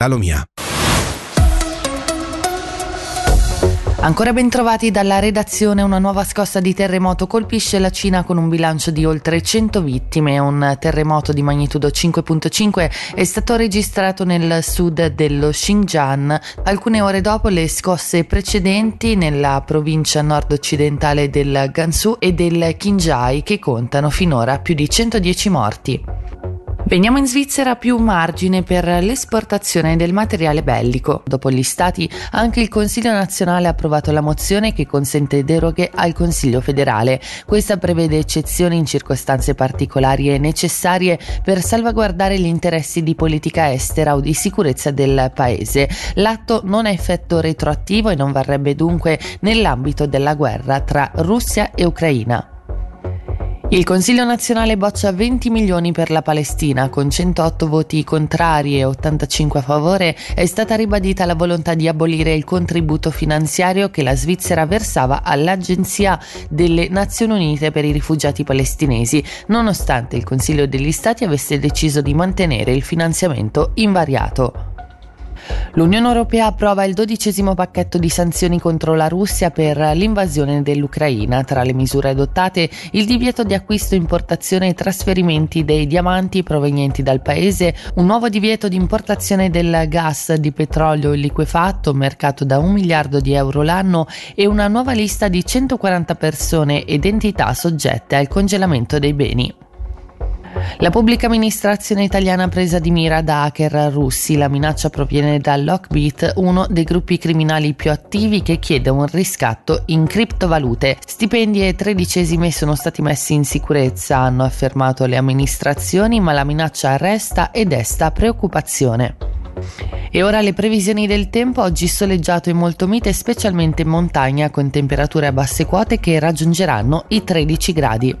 La Lomia. Ancora ben trovati dalla redazione, una nuova scossa di terremoto colpisce la Cina con un bilancio di oltre 100 vittime. Un terremoto di magnitudo 5.5 è stato registrato nel sud dello Xinjiang, alcune ore dopo le scosse precedenti nella provincia nord-occidentale del Gansu e del Qinghai che contano finora più di 110 morti. Veniamo in Svizzera più margine per l'esportazione del materiale bellico. Dopo gli stati, anche il Consiglio nazionale ha approvato la mozione che consente deroghe al Consiglio federale. Questa prevede eccezioni in circostanze particolari e necessarie per salvaguardare gli interessi di politica estera o di sicurezza del Paese. L'atto non ha effetto retroattivo e non varrebbe dunque nell'ambito della guerra tra Russia e Ucraina. Il Consiglio nazionale boccia 20 milioni per la Palestina, con 108 voti contrari e 85 a favore è stata ribadita la volontà di abolire il contributo finanziario che la Svizzera versava all'Agenzia delle Nazioni Unite per i rifugiati palestinesi, nonostante il Consiglio degli Stati avesse deciso di mantenere il finanziamento invariato. L'Unione Europea approva il dodicesimo pacchetto di sanzioni contro la Russia per l'invasione dell'Ucraina. Tra le misure adottate il divieto di acquisto, importazione e trasferimenti dei diamanti provenienti dal paese, un nuovo divieto di importazione del gas di petrolio liquefatto mercato da un miliardo di euro l'anno e una nuova lista di 140 persone ed entità soggette al congelamento dei beni. La pubblica amministrazione italiana presa di mira da hacker russi. La minaccia proviene da Lockbit, uno dei gruppi criminali più attivi che chiede un riscatto in criptovalute. Stipendi e tredicesime sono stati messi in sicurezza, hanno affermato le amministrazioni, ma la minaccia resta e desta preoccupazione. E ora le previsioni del tempo, oggi soleggiato e molto mite, specialmente in montagna, con temperature a basse quote che raggiungeranno i 13 gradi.